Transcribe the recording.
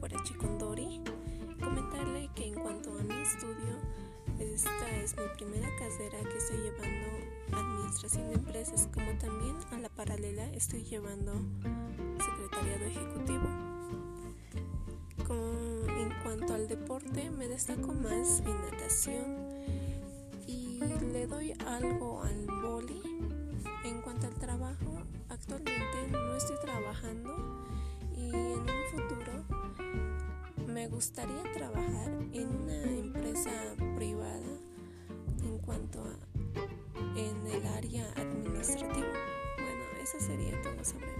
para Chikondori, comentarle que en cuanto a mi estudio, esta es mi primera carrera que estoy llevando administración de empresas, como también a la paralela estoy llevando secretariado ejecutivo. Con, en cuanto al deporte, me destaco más en natación y le doy algo al me gustaría trabajar en una empresa privada en cuanto a en el área administrativa. Bueno, eso sería todo sobre.